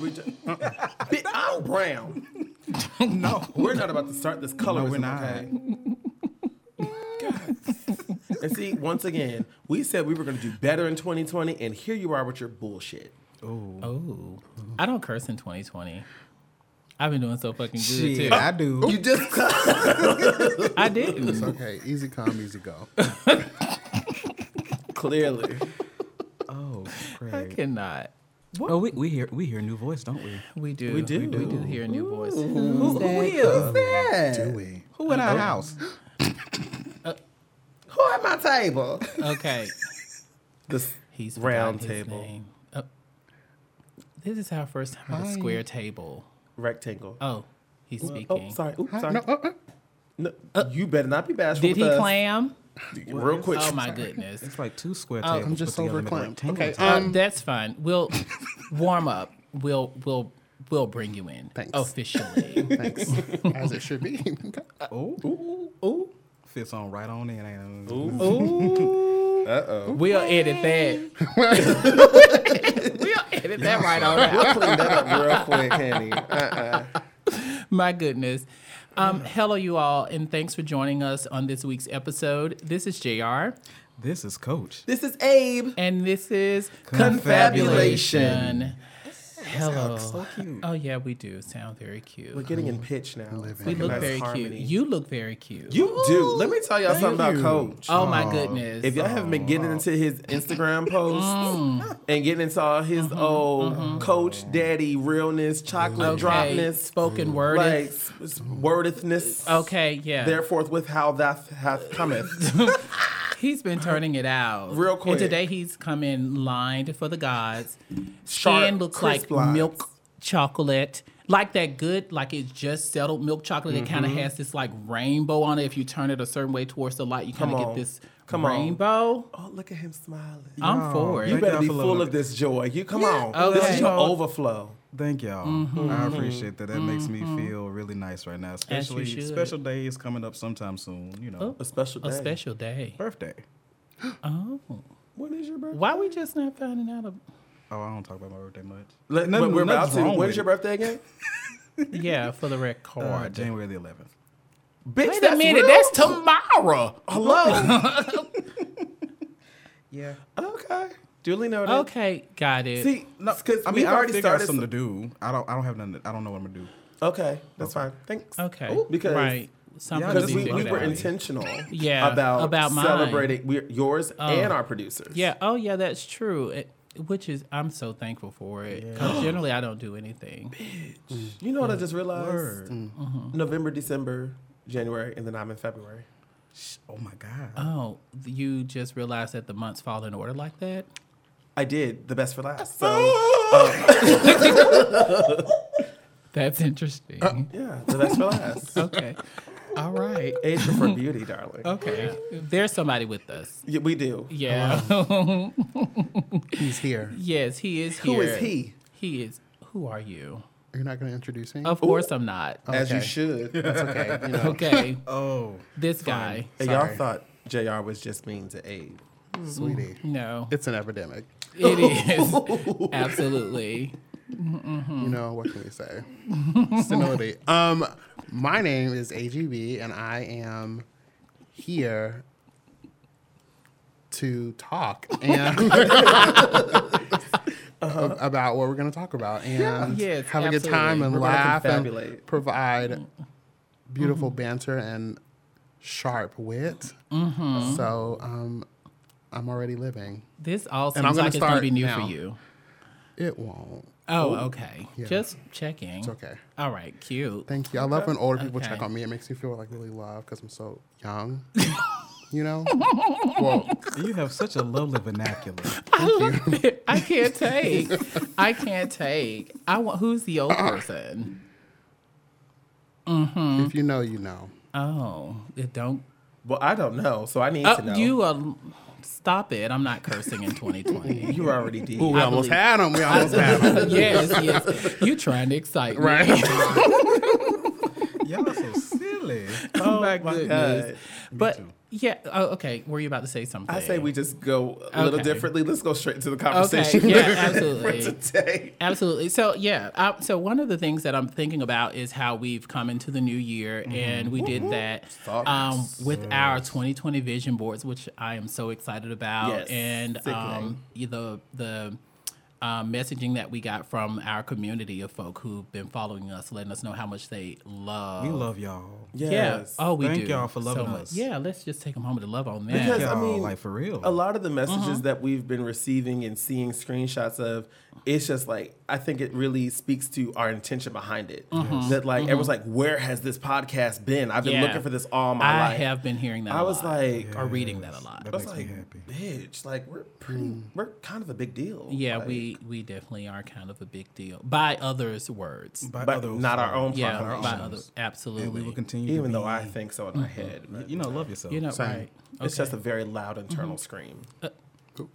we just, Bi- I'm brown. no, We're not about to start this colorism, we're not. okay? God. And see, once again, we said we were going to do better in 2020, and here you are with your bullshit. Oh, oh, I don't curse in 2020. I've been doing so fucking good shit, too. I do. You just I didn't. Okay, easy come, easy go. clearly. oh, I great. Cannot. Oh, we, we hear we hear a new voice, don't we? We do. We do. We do, hear a new voice. Who, who is that? Do we? Who in our house? Who at my table? Okay. This He's round table, name. Oh. This is our first time at a Hi. square table. rectangle. Oh, he's speaking. Oh, sorry. Oops, sorry. no, uh, uh, No, you better not be bashful. Did with he us. clam? Real quick. Oh my goodness. It's like two square Oh, tables. I'm just put together over to make a clamped. rectangle Okay, table. Um, that's fine. We'll warm up. We'll we'll we'll bring you in Thanks. officially. thanks. As it should be. oh, Ooh, ooh, fits on right on in. Ain't it? ooh. Ooh, Uh oh. we'll edit that. we'll edit that right on out. We'll clean that up real quick, Henny. Uh-uh. My goodness. Um, hello, you all, and thanks for joining us on this week's episode. This is JR, This is Coach. This is Abe. and this is Confabulation. Hello. So cute. Oh yeah, we do sound very cute. We're getting in pitch now. we look Nice very harmony. cute. You look very cute. You do. Let me tell y'all something about. Coach. oh my goodness. If y'all haven't been getting into his Instagram posts Mm. and getting into all his Mm-hmm, old coach daddy realness, chocolate okay, dropness, spoken word. like s- s- okay, yeah. therefore with how that hath cometh. He's been turning it out Real quick. And today he's come in lined for the gods. Sharp, Skin looks like lines. milk chocolate, like that good, like it's just settled milk chocolate. It kind of mm-hmm. has this like rainbow on it. If you turn it a certain way towards the light, you kind of get this Come on. rainbow. oh, look at him smiling. I'm for you it. Thank better be full of this joy. You come on. Okay. This is your overflow. Thank y'all. Mm-hmm. I appreciate that. That makes me feel really nice right now. you Especially should. special is coming up sometime soon. You know, A special day. A special day. birthday. Oh, When is your birthday? why we just not finding out? Of, Oh, I don't talk about my birthday much. Let, Nothing- we're about to. wrong When's your birthday again? yeah, for the record. Uh, January the 11th. Bitch, Wait a that's minute, real? that's tomorrow. Hello. Yeah. okay. Duly noted. Okay, got it. See, No, because I mean, I already already started started. something to do. I don't. I don't have nothing. I don't know what I'm gonna do. Okay, that's fine. Thanks. okay, Ooh, because right. Something Yeah, because we, we were intentional. Yeah, About about mine. celebrating we, yours oh. and our producers. Yeah. Oh, yeah. That's true. It, which is, I'm so thankful for it. Because generally, I don't do anything. Bitch. You know what I just realized? Word. Mm. Mm-hmm. November, December, January, and then I'm in February. Oh my god. Oh, you just realized that the months fall in order like that? I did the best for last. So um, That's interesting. Uh, yeah, the best for last. okay. All right. Age before beauty, darling. Okay. There's somebody with us. Yeah, we do. Yeah. He's here. yes, he is here. Who is he? He is. Who are you? You're not going to introduce him? Of course, I'm not. Oh, As you should. That's okay. You know. Okay. Oh. This guy. And y'all thought Jr. was just mean to Abe. Sweetie. No. It's an epidemic. It is. Absolutely. You know, what can we say? Senility. Um, my name is AGB, and I am here to talk and about what we're going to talk about and Yes, have a good time and We're laugh and provide beautiful banter and sharp wit. So um, I'm already living. This all And I'm seems gonna like it's going to be new now. for you. It won't. Oh, okay. Yeah. Just checking. It's okay. All right, cute. Thank you. I love when older people Okay. check on me. It makes me feel like really loved because I'm so young. you know? Well, You have such a lovely vernacular. I love it. I can't take. I can't take. I want. Who's the old person? if you know, you know. Oh, it don't. Well, I don't know, so I need Oh, to know. you uh, stop it. I'm not cursing in 2020. you already did. Ooh, we I almost believe- had him. We almost had him. yes, yes. You're trying to excite me? Right. Y'all are so silly. Oh my my goodness. God. But too. Yeah. Oh, okay. Were you about to say something? I say we just go a little Okay. differently. Let's go straight to the Okay. conversation. Yeah, for absolutely. today. Absolutely. So yeah. Uh, so one of the things that I'm thinking about is how we've come into the new year, and we did that um, with our 2020 vision boards, which I am so excited about, Yes. and Sickening. um, the the. Um, messaging that we got from our community of folk who've been following us, letting us know how much they love. We love y'all. Yeah. Yes. Oh, we Thank do. y'all for loving so us. Yeah. Let's just take a moment to love on that. Because I Y'all, mean, like for real. a lot of the messages Uh-huh. that we've been receiving and seeing screenshots of, it's just like I think it really speaks to our intention behind it. That like everyone's like, where has this podcast been? I've been Mm-hmm. Yeah. looking for this all my I life. I have been hearing that. I a was lot, like, or reading that a lot. That I was makes me like, happy. bitch, like we're pretty, we're kind of a big deal. Yeah, Like, we we definitely are kind of a big deal by others' words. By but others, not our own. yeah, by others. others, absolutely. And we will continue. Even to though be, I think so in my head, but you know, love yourself. you know, Same. right? it's just a very loud Mm-hmm. internal scream.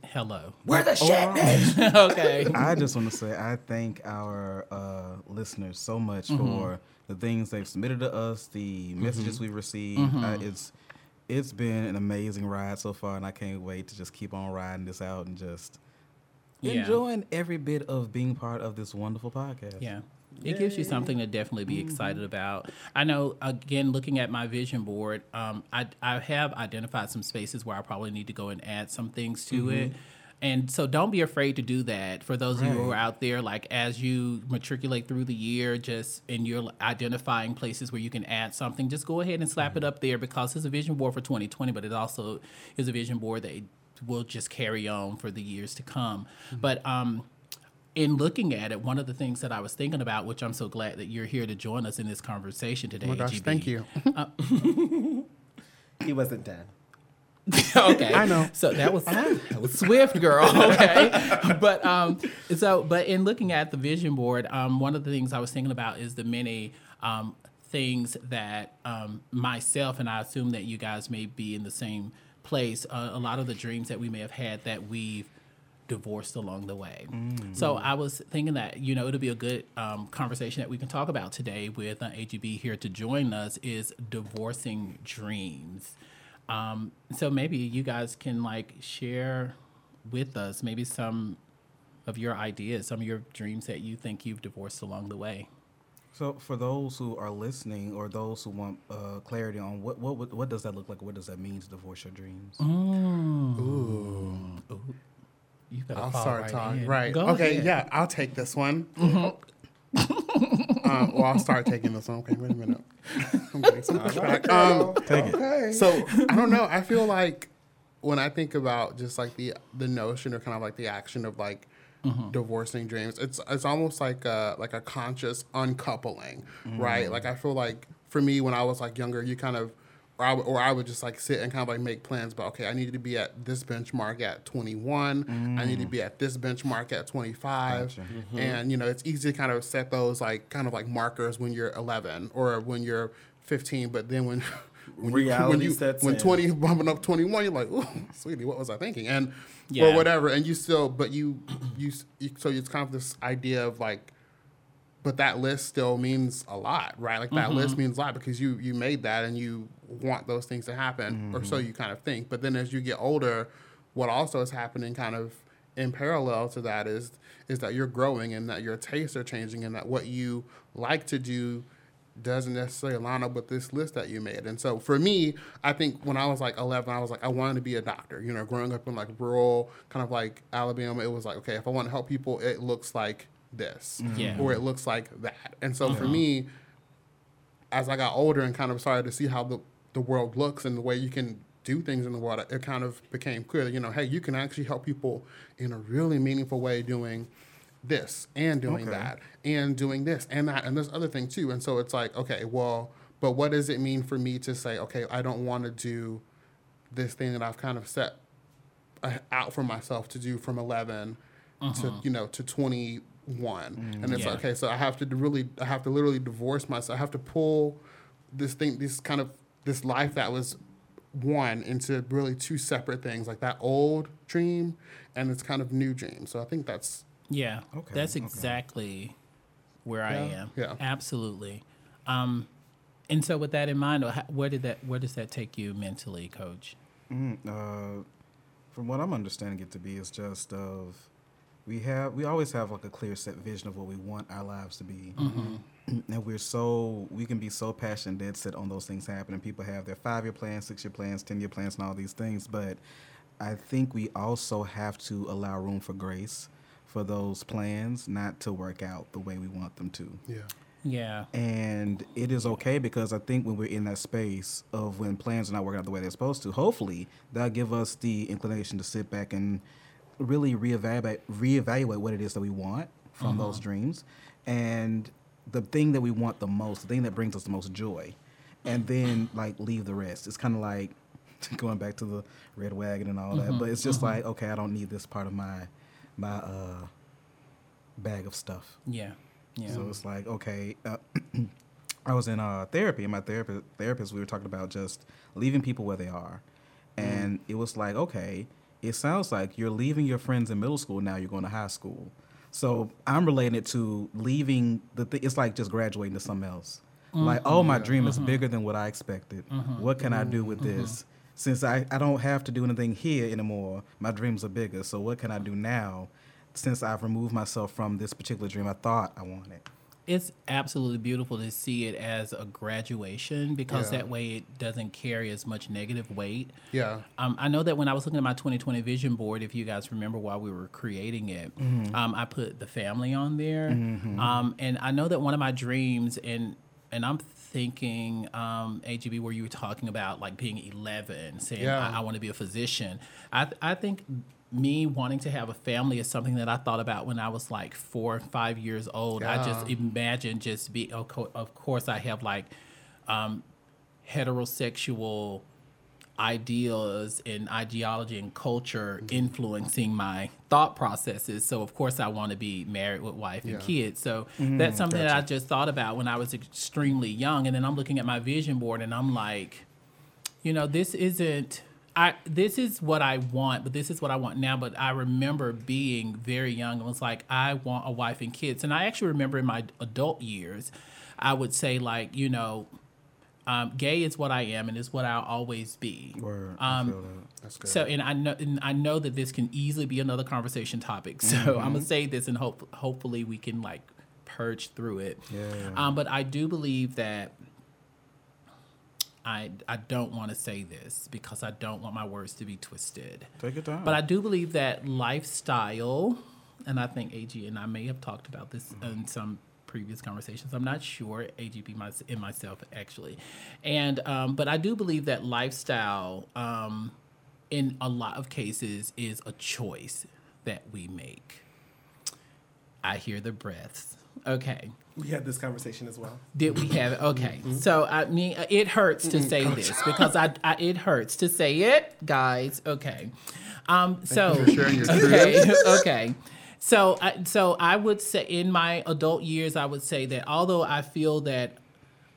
Hello. Where the shit? okay. I just want to say I thank our uh, listeners so much Mm-hmm. for the things they've submitted to us, the messages we've received. Mm-hmm. Uh, it's it's been an amazing ride so far, and I can't wait to just keep on riding this out and just Yeah. enjoying every bit of being part of this wonderful podcast. Yeah. It gives you something to definitely be excited about. I know, again, looking at my vision board, um, I, I have identified some spaces where I probably need to go and add some things to it. And so don't be afraid to do that. For those of you who are out there, like as you matriculate through the year, just and you're identifying places where you can add something, just go ahead and slap it up there because it's a vision board for 2020, but it also is a vision board that will just carry on for the years to come. But um, in looking at it, one of the things that I was thinking about, which I'm so glad that you're here to join us in this conversation today. Oh my gosh, GB. thank you. He wasn't dead. okay, I know. So that was that was swift, girl. Okay, but um, so but in looking at the vision board, um, one of the things I was thinking about is the many um things that um myself and I assume that you guys may be in the same place. Uh, a lot of the dreams that we may have had that we've divorced along the way. So I was thinking that you know it'll be a good um, conversation that we can talk about today with uh, AGB here to join us is divorcing dreams. Um, so maybe you guys can like share with us maybe some of your ideas, some of your dreams that you think you've divorced along the way. So for those who are listening or those who want uh, clarity on what, what what what does that look like? What does that mean to divorce your dreams? You gotta I'll fall start right talking. in. Right. Go okay. ahead. Mm-hmm. Yeah, I'll take this one. um, well, I'll start taking this one. Okay, wait a minute. I'm getting some pushback. Um, Take it. Okay. so I don't know. I feel like when I think about just like the the notion or kind of like the action of like divorcing dreams, it's it's almost like a like a conscious uncoupling, right? Like I feel like for me when I was like younger, you kind of or I, would, or I would just like sit and kind of like make plans about okay, I need to be at this benchmark at 21. I need to be at this benchmark at 25. Mm-hmm. And you know, it's easy to kind of set those like kind of like markers when you're 11 or when you're 15. But then when when you, Reality when you sets when in. 20 bumping up 21, you're like, ooh, sweetie, what was I thinking? And Yeah. or whatever. And you still, but you you, you so it's kind of this idea of like but that list still means a lot, right? Like that list mm-hmm. means a lot because you you made that and you want those things to happen, or so mm-hmm. you kind of think. But then as you get older, what also is happening, kind of in parallel to that, is is that you're growing and that your tastes are changing and that what you like to do doesn't necessarily line up with this list that you made. And so for me, I think when I was like 11, I was like, I wanted to be a doctor. You know, growing up in like rural, kind of like Alabama, it was like, okay, if I want to help people, it looks like this, mm-hmm. Yeah. or it looks like that. And so for uh-huh. me, as I got older and kind of started to see how the, the world looks and the way you can do things in the world, it kind of became clear that, you know, hey, you can actually help people in a really meaningful way doing this and doing Okay. that and doing this and that and this other thing too. And so it's like, okay, well, but what does it mean for me to say, okay, I don't want to do this thing that I've kind of set uh, out for myself to do from 11 to, you know, to 21. and it's Yeah. like, okay, so I have to really, I have to literally divorce myself. I have to pull this thing, this kind of, this life that was one into really two separate things, like that old dream and this kind of new dream. So I think that's, Yeah, Okay, that's okay. exactly where I Yeah, am. yeah. absolutely. Um, And so, with that in mind, where did that where does that take you mentally, Coach? Mm, uh, from what I'm understanding it to be, is just of we have we always have like a clear set vision of what we want our lives to be, mm-hmm. and we're so we can be so passionate, dead set on those things happening. People have their five year plans, six year plans, ten year plans, and all these things, but I think we also have to allow room for grace for those plans not to work out the way we want them to. Yeah. Yeah. And it is okay because I think when we're in that space of when plans are not working out the way they're supposed to, hopefully that'll give us the inclination to sit back and really reevaluate reevaluate what it is that we want from those dreams and the thing that we want the most, the thing that brings us the most joy. And then like leave the rest. It's kind of like going back to the red wagon and all that, but it's just like okay, I don't need this part of my my uh bag of stuff. Yeah. Yeah. So it's like, okay, uh, I was in uh, therapy, and my therapist, therapist, we were talking about just leaving people where they are, and it was like, okay, it sounds like you're leaving your friends in middle school now. You're going to high school, so I'm relating it to leaving the. Th- it's like just graduating to something else. Mm-hmm. Like, oh, my dream is mm-hmm. bigger than what I expected. Mm-hmm. What can I do with this? Since I, I don't have to do anything here anymore, my dreams are bigger. So what can I do now? Since I've removed myself from this particular dream I thought I wanted. It's absolutely beautiful to see it as a graduation because Yeah. that way it doesn't carry as much negative weight. Yeah. Um, I know that when I was looking at my 2020 vision board, if you guys remember while we were creating it, um, I put the family on there. Um, and I know that one of my dreams, and and I'm thinking, um, AGB, where you were talking about like being 11, saying, Yeah. I, I want to be a physician. I, th- I think me wanting to have a family is something that I thought about when I was like four or five years old. I just Yeah. imagine just be, of, course, I have like um, heterosexual ideas and ideology and culture influencing my thought processes. So of course I want to be married with wife and Yeah. kids. So that's something that I just thought about when I was extremely young. And then I'm looking at my vision board and I'm like, you know, this isn't I this is what I want, but this is what I want now. But I remember being very young and was like, I want a wife and kids. And I actually remember in my adult years, I would say like, you know, um, gay is what I am and is what I'll always be. Word, Um, that. That's good. So, and I know, and I know that this can easily be another conversation topic. So, I'm gonna say this, and hope, hopefully, we can like purge through it. Yeah. Um, but I do believe that I I don't want to say this because I don't want my words to be twisted. Take your time. But I do believe that lifestyle, and I think AG and I may have talked about this in some previous conversations. I'm not sure AGB my, and myself actually, and um, but I do believe that lifestyle, um, in a lot of cases, is a choice that we make. I hear the breaths. Okay. We had this conversation as well. Did we have it? Okay. So I mean, it hurts to say this because I, I it hurts to say it, guys. Okay. Um. So sharing your okay. okay. So I, so I would say in my adult years, I would say that although I feel that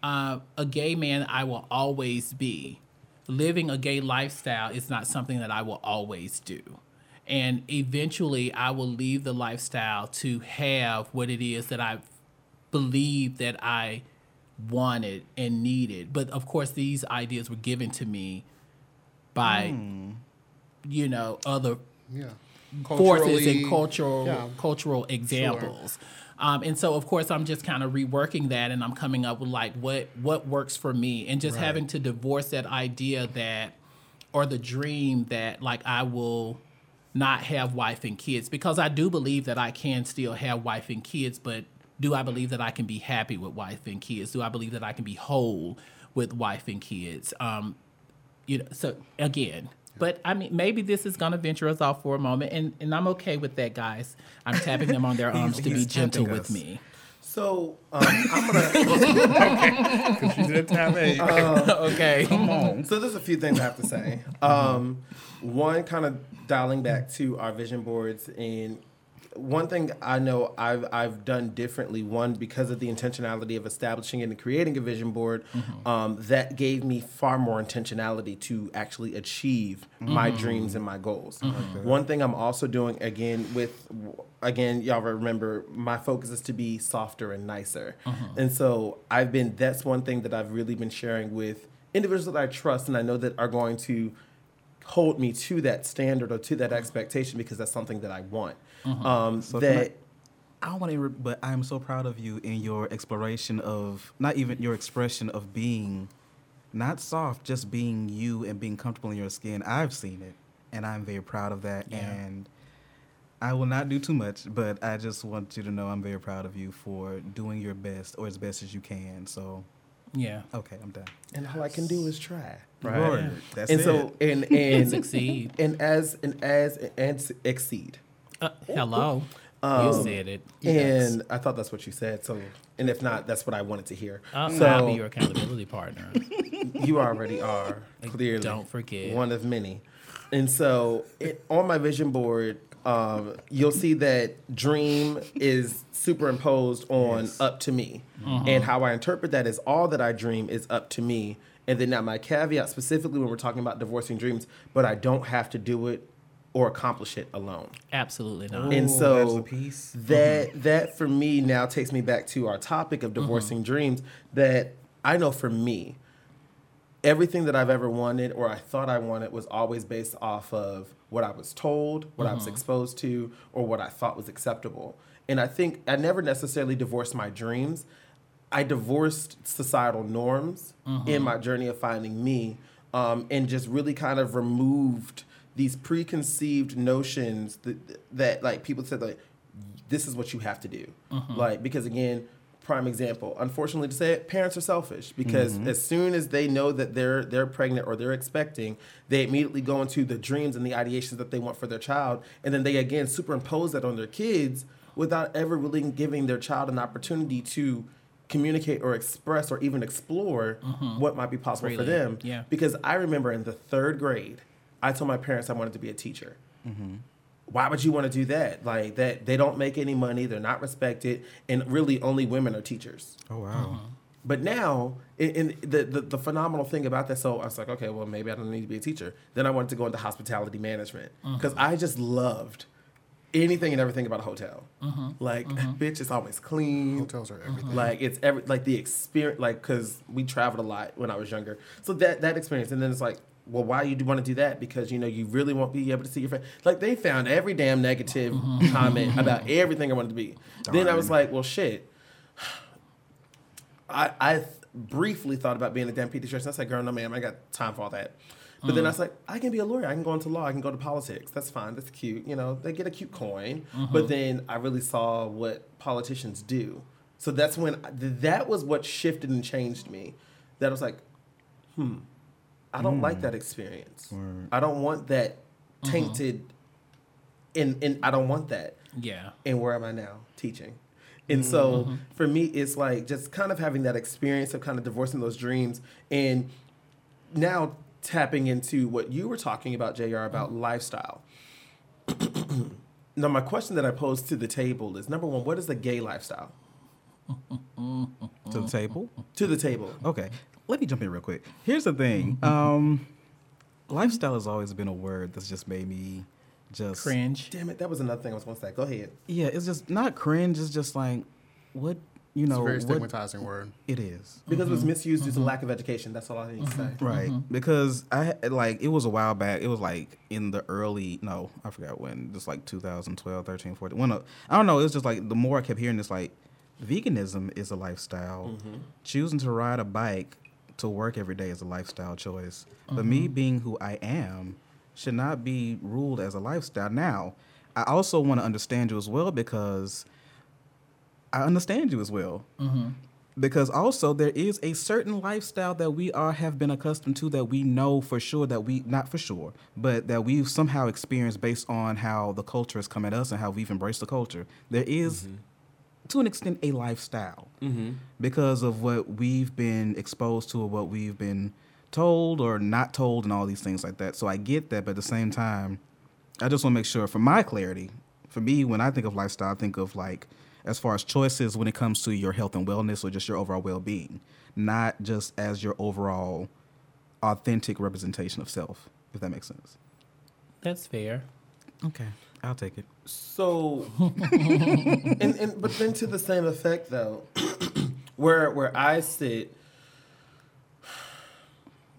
uh, a gay man I will always be, living a gay lifestyle is not something that I will always do. And eventually I will leave the lifestyle to have what it is that I believe that I wanted and needed. But of course, these ideas were given to me by, you know, other yeah. forces and cultural yeah. cultural examples. Um, and so, of course, I'm just kind of reworking that, and I'm coming up with like what what works for me, and just having to divorce that idea that, or the dream that like I will not have wife and kids, because I do believe that I can still have wife and kids, but do I believe that I can be happy with wife and kids? Do I believe that I can be whole with wife and kids? Um, you know so again but i mean maybe this is going to venture us off for a moment and, and i'm okay with that guys i'm tapping them on their arms to be gentle tapping with us. me So um, I'm gonna. Because She didn't have a. okay So there's a few things I have to say. Um, one, kind of dialing back to our vision boards and one thing I know I've I've done differently. One because of the intentionality of establishing and creating a vision board, mm-hmm. um, that gave me far more intentionality to actually achieve my mm-hmm. dreams and my goals. One thing I'm also doing again with again y'all remember my focus is to be softer and nicer, mm-hmm. and so I've been that's one thing that I've really been sharing with individuals that I trust and I know that are going to hold me to that standard or to that expectation because that's something that I want. Um, So can I- that I don't want to, but I'm so proud of you in your exploration of not even your expression of being not soft, just being you and being comfortable in your skin. I've seen it, and I'm very proud of that. Yeah. And I will not do too much, but I just want you to know I'm very proud of you for doing your best or as best as you can. So, Yeah. okay, I'm done. and all I can do is try. Right. Right. That's and it. so and And and succeed. and as and as and s- exceed. Uh, hello. Um, you said it. And I thought that's what you said. So, and if not, that's what I wanted to hear. I'll, so I'll be your accountability partner. you already are clearly don't forget. one of many. And so, it, on my vision board, um, you'll see that dream is superimposed on up to me, and how I interpret that is all that I dream is up to me. And then now my caveat specifically when we're talking about divorcing dreams, but I don't have to do it or accomplish it alone. Absolutely not. And so there's a piece. that mm-hmm. that for me now takes me back to our topic of divorcing mm-hmm. dreams. That I know for me, everything that I've ever wanted or I thought I wanted was always based off of what I was told, what I was mm-hmm. exposed to, or what I thought was acceptable. And I think I never necessarily divorced my dreams. I divorced societal norms in my journey of finding me, um, and just really kind of removed these preconceived notions that, that like people said like this is what you have to do, mm-hmm. like because again, prime example. Unfortunately to say it, parents are selfish because mm-hmm. as soon as they know that they're they're pregnant or they're expecting, they immediately go into the dreams and the ideations that they want for their child, and then they again superimpose that on their kids without ever really giving their child an opportunity to communicate or express or even explore mm-hmm. what might be possible for them. yeah. Because I remember in the third grade, I told my parents I wanted to be a teacher. Mm-hmm. Why would you want to do that? Like that, they don't make any money. They're not respected, and really, only women are teachers. Oh wow. Uh-huh. But now, in, in the, the the phenomenal thing about that, so I was like, okay, well, maybe I don't need to be a teacher. Then I wanted to go into hospitality management uh-huh. because I just loved anything and everything about a hotel. Uh-huh. Like, bitch, it's always clean. Hotels are everything. Like it's every like the experience, like because we traveled a lot when I was younger. So that that experience, and then it's like, well, why you do want to do that? Because you know you really won't be able to see your friend. Like they found every damn negative mm-hmm. comment about everything I wanted to be. Then I was like, well, shit. I I briefly thought about being a damn pediatrician. I said, girl, no, ma'am, I got time for all that. But then mm. I was like, I can be a lawyer. I can go into law. I can go to politics. That's fine. That's cute. You know, they get a cute coin. Mm-hmm. But then I really saw what politicians do. So that's when that was what shifted and changed me. That I was like, hmm, I don't like hmm. that experience. I don't want that uh-huh. tainted. And and I don't want that yeah. and where am I now teaching? And so mm-hmm. for me, it's like just kind of having that experience of kind of divorcing those dreams and now tapping into what you were talking about, JR, about mm-hmm. lifestyle. now, my question that I pose to the table is number one, what is a gay lifestyle? To the table. To the table. Okay, let me jump in real quick. Here's the thing. Mm-hmm. Um, lifestyle has always been a word that's just made me just Cringe. Damn it, that was another thing I was going to say. Go ahead. Yeah, it's just not cringe. It's just like what you know. It's a very what stigmatizing word. it is. Because it was mm-hmm. misused due to mm-hmm. lack of education. That's all I need to say. Right, because I had- like it was a while back. It was like in the early no, I forgot when. Just like 2012, 13, 14. When uh, I don't know. It was just like the more I kept hearing this, like veganism is a lifestyle. Choosing to ride a bike to work every day is a lifestyle choice. But me mm-hmm. being who I am should not be ruled as a lifestyle. Now, I also want to understand you as well because I understand you as well. Mm-hmm. Because also there is a certain lifestyle that we are have been accustomed to that we know for sure that we not for sure but that we've somehow experienced based on how the culture has come at us and how we've embraced the culture. There is, mm-hmm. To an extent a lifestyle mm-hmm. because of what we've been exposed to or what we've been told or not told and all these things like that so i get that but at the same time i just want to make sure for my clarity for me, when I think of lifestyle, I think of like as far as choices when it comes to your health and wellness or just your overall well being, not just as your overall authentic representation of self, if that makes sense. That's fair. Okay, I'll take it. So, and, and but then to the same effect though, where where I sit,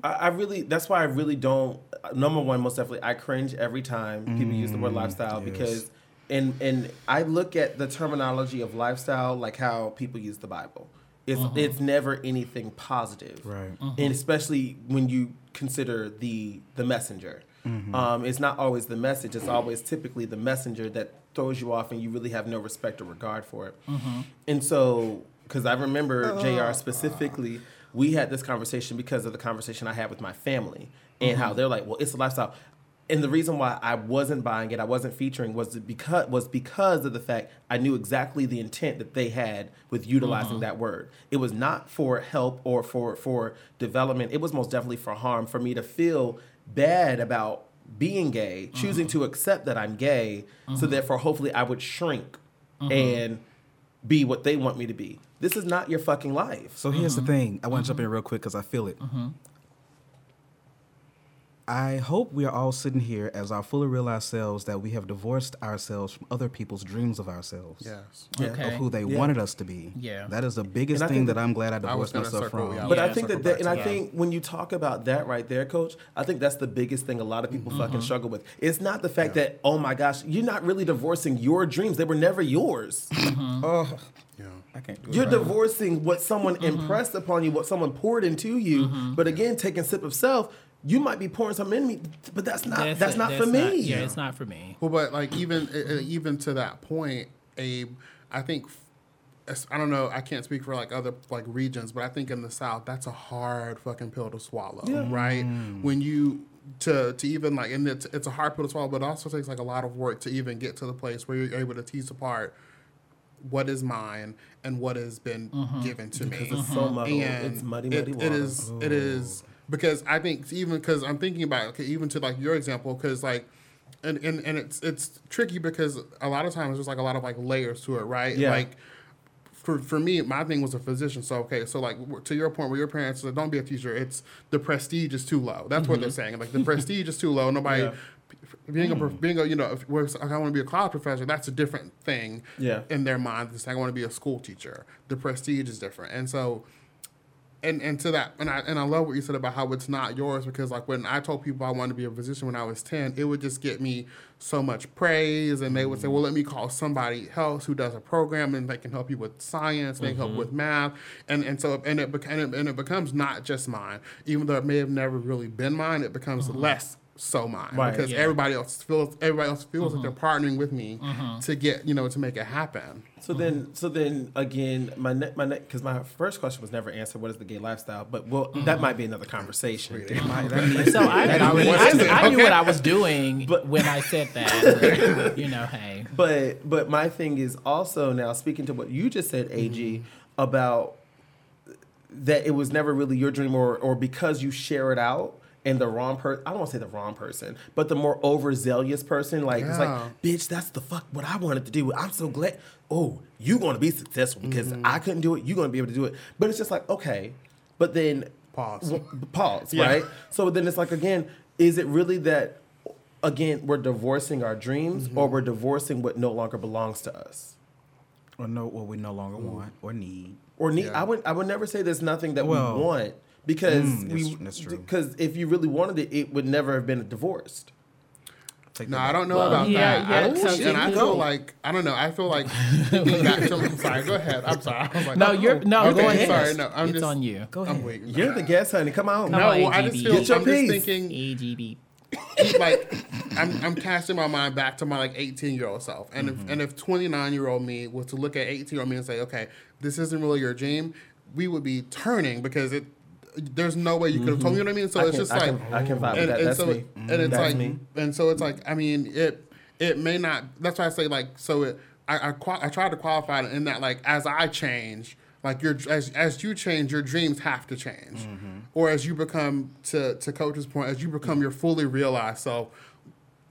I, I really that's why I really don't. Number one, most definitely, I cringe every time people use the word mm, lifestyle yes. because, and and I look at the terminology of lifestyle like how people use the Bible. It's uh-huh. it's never anything positive, Right. Uh-huh. And especially when you consider the the messenger. Mm-hmm. Um, it's not always the message. It's always typically the messenger that throws you off, and you really have no respect or regard for it. Mm-hmm. And so, because I remember uh. Jr. specifically, we had this conversation because of the conversation I had with my family and mm-hmm. how they're like, "Well, it's a lifestyle." And the reason why I wasn't buying it, I wasn't featuring, was because was because of the fact I knew exactly the intent that they had with utilizing that word. It was not for help or for for development. It was most definitely for harm. For me to feel bad about being gay, choosing mm-hmm. to accept that I'm gay, so mm-hmm. therefore hopefully I would shrink mm-hmm. and be what they want me to be. This is not your fucking life. So here's the thing. I want to jump in real quick because I feel it. I hope we are all sitting here as our fully realized selves that we have divorced ourselves from other people's dreams of ourselves. Yes. Yeah. Okay. Of who they Yeah. wanted us to be. Yeah. That is the biggest thing think- that I'm glad I I divorced gonna myself from. yeah. But Yeah. I think that, that and I that. think when you talk about that right there, coach, I think that's the biggest thing a lot of people mm-hmm. fucking struggle with. It's not the fact that, oh my gosh, you're not really divorcing your dreams. They were never yours. Mm-hmm. Oh, Yeah. I can't do. You're right. divorcing what someone mm-hmm. impressed upon you, what someone poured into you. But again, taking sip of self, you might be pouring something in me, but that's not that's, not for me. yeah, it's not for me. Well, but like even even to that point, Abe, I think I don't know. I can't speak for like other like regions, but I think in the South, that's a hard fucking pill to swallow, right? Mm. When you to to even like, and it's it's a hard pill to swallow, but it also takes like a lot of work to even get to the place where you're able to tease apart what is mine and what has been mm-hmm. given to me. Because it's so muddled. And It's muddy, it- muddy water. It is. It is because I think even because I'm thinking about okay, even to like your example, because like, and, and and it's it's tricky because a lot of times there's like a lot of like layers to it, right? Yeah. Like. For, for me, my thing was a physician. So okay, so like to your point, where your parents said, "Don't be a teacher." It's the prestige is too low. That's what they're mm-hmm. saying. Like the prestige is too low. Nobody Yeah. being a mm. being a you know if we're, like, I want to be a college professor. That's a different thing. Yeah. In their mind, it's like I want to be a school teacher. The prestige is different, and so and and to that and I and I love what you said about how it's not yours because like when I told people I wanted to be a physician when I was ten, it would just get me so much praise and they would say, Well let me call somebody else who does a program and they can help you with science, they can help mm-hmm. with math and and so and it, and it and it becomes not just mine. Even though it may have never really been mine, it becomes uh-huh. less so mine Right. because Yeah. everybody else feels everybody else feels like mm-hmm. they're partnering with me mm-hmm. to get you know to make it happen. So then, so then again, my ne- my because my first question was never answered. What is the gay lifestyle? But well, that mm-hmm. might be another conversation. So I, I, What I, is? I knew Okay. what I was doing But- when I said that. you know, hey. But but my thing is also now speaking to what you just said, Ag, about that it was never really your dream, or or because you share it out. And the wrong person, I don't want to say the wrong person, but the more overzealous person, like, it's like, bitch, that's the fuck what I wanted to do. I'm so glad. Oh, you're going to be successful because mm-hmm. I couldn't do it. You're going to be able to do it. But it's just like, okay. But then Pause. w- pause, Yeah. right? So then it's like again, is it really that again we're divorcing our dreams or mm-hmm. we're divorcing what no longer belongs to us? or no, what we no longer mm. want or need. Or need Yeah. I would I would never say there's nothing that Well, we want because mm, we that's- that's true. because if you really wanted it, it would never have been divorced. Take No, I don't know Well, about yeah, that. yeah, I don't, so and I feel like I don't know. I feel like thinking back to. I'm sorry. Go ahead. I'm sorry. I was like, No, oh, you're no. okay, go ahead. Sorry. No, I'm it's just. on you. Go I'm ahead. waiting. You're the guest, honey. Come on. Come no, on, I just AGB. feel. Get your I'm just thinking. AGB. like I'm, I'm casting my mind back to my like 18 year old self, and Mm-hmm. if and if 29 year old me was to look at 18 year old me and say, okay, this isn't really your dream, we would be turning because it. There's no way you could have told me. You know what I mean? So Mm-hmm. I it's can- just I like can- I can vibe with and, that. and That's so me. and it's That's like me. and so it's like I mean it it may not. That's why I say like so it. I I, qua- I try to qualify it in that like as I change. Like your as as you change, your dreams have to change, or as you become to to Coach's point, as you become your fully realized self,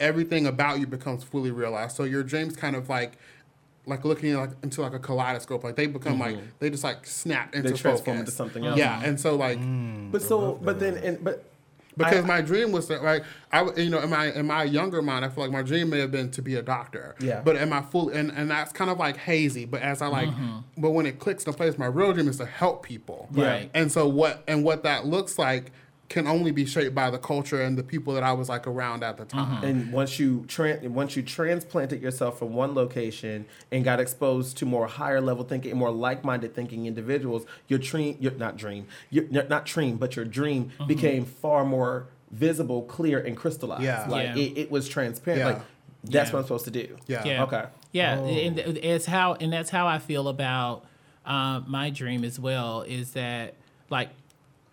everything about you becomes fully realized. So your dreams kind of like like looking like into like a kaleidoscope. Like they become like mm-hmm. they just like snap into They transform focus. into something else. Yeah, and so like mm. But so, but then, and but because I- my dream was that like I w- you know in my in my younger mind I feel like my dream may have been to be a doctor. Yeah. But in my full and and that's kind of like hazy. But as I like, mm-hmm. but when it clicks into place, my real dream is to help people. Right. And so what and what that looks like can only be shaped by the culture and the people that I was like around at the time. And once you tran once you transplanted yourself from one location and got exposed to more higher level thinking, and more like minded thinking individuals, your dream, your not dream, your not dream, but your dream became far more visible, clear, and crystallized. Yeah. like Yeah. It, it was transparent. Yeah. Like that's Yeah. what I'm supposed to do. Yeah. Yeah. Okay. Yeah, and it's how and that's how I feel about uh, my dream as well. Is that like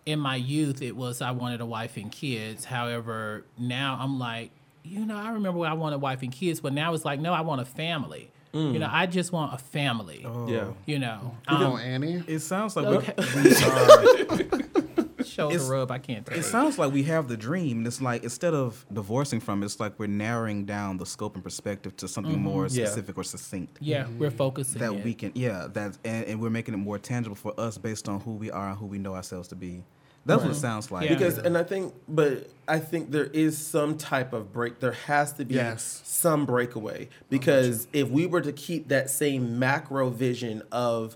in my youth it was I wanted a wife and kids. However, now I'm like, you know, I remember when I wanted a wife and kids, but now it's like, no, I want a family. You know, I just want a family. Yeah. You know, Come um, on, Annie. It sounds like Okay. we, we are. shoulder It's- rub. I can't. Take It sounds like we have the dream. and It's like instead of divorcing from it, it's like we're narrowing down the scope and perspective to something more Yeah. specific or succinct. Yeah, we're focusing That it. we can, yeah, that and, and we're making it more tangible for us based on who we are and who we know ourselves to be. That's what it sounds like. Yeah. Because and I think, but I think there is some type of break. There has to be Yes. some breakaway because if we were to keep that same macro vision of